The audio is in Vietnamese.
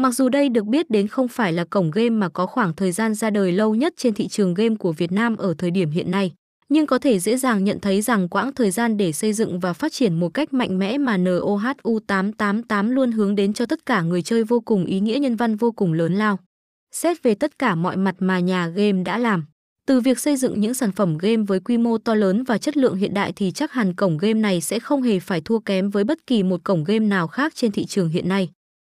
Mặc dù đây được biết đến không phải là cổng game mà có khoảng thời gian ra đời lâu nhất trên thị trường game của Việt Nam ở thời điểm hiện nay, nhưng có thể dễ dàng nhận thấy rằng quãng thời gian để xây dựng và phát triển một cách mạnh mẽ mà NOHU888 luôn hướng đến cho tất cả người chơi vô cùng ý nghĩa nhân văn vô cùng lớn lao. Xét về tất cả mọi mặt mà nhà game đã làm, từ việc xây dựng những sản phẩm game với quy mô to lớn và chất lượng hiện đại thì chắc hẳn cổng game này sẽ không hề phải thua kém với bất kỳ một cổng game nào khác trên thị trường hiện nay.